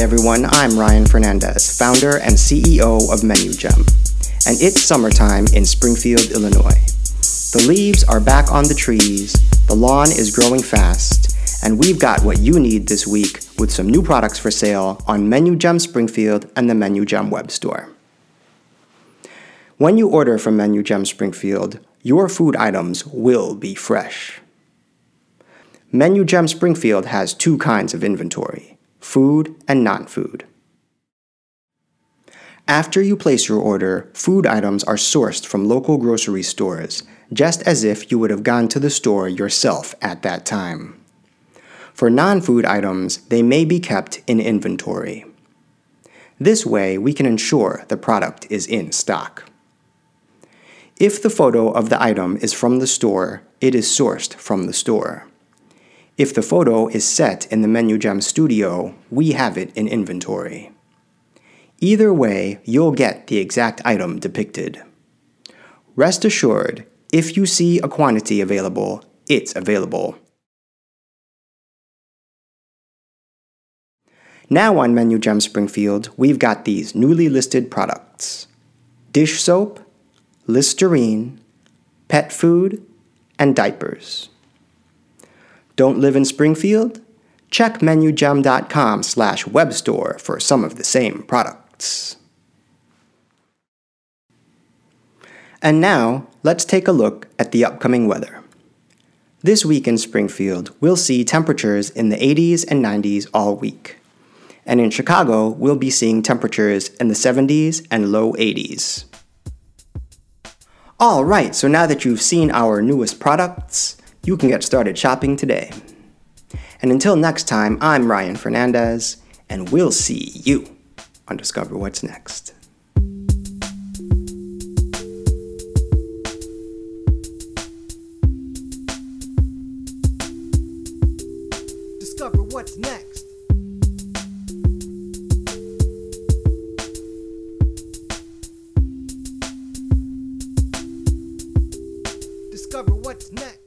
everyone, I'm Ryan Fernandez, founder and CEO of Menu Gem, and it's summertime in Springfield, Illinois. The leaves are back on the trees, the lawn is growing fast, and we've got what you need this week with some new products for sale on Menu Gem Springfield and the Menu Gem web store. When you order from Menu Gem Springfield, your food items will be fresh. Menu Gem Springfield has two kinds of inventory food and non food. After you place your order, food items are sourced from local grocery stores, just as if you would have gone to the store yourself at that time. For non food items, they may be kept in inventory. This way, we can ensure the product is in stock. If the photo of the item is from the store, it is sourced from the store. If the photo is set in the Menu MenuGem studio, we have it in inventory. Either way, you'll get the exact item depicted. Rest assured, if you see a quantity available, it's available. Now on MenuGem Springfield, we've got these newly listed products dish soap, Listerine, pet food, and diapers. Don't live in Springfield? Check menugem.com slash webstore for some of the same products. And now, let's take a look at the upcoming weather. This week in Springfield, we'll see temperatures in the 80s and 90s all week. And in Chicago, we'll be seeing temperatures in the 70s and low 80s. All right, so now that you've seen our newest products, you can get started shopping today. And until next time, I'm Ryan Fernandez, and we'll see you on Discover What's Next. Discover what's next. Discover what's next.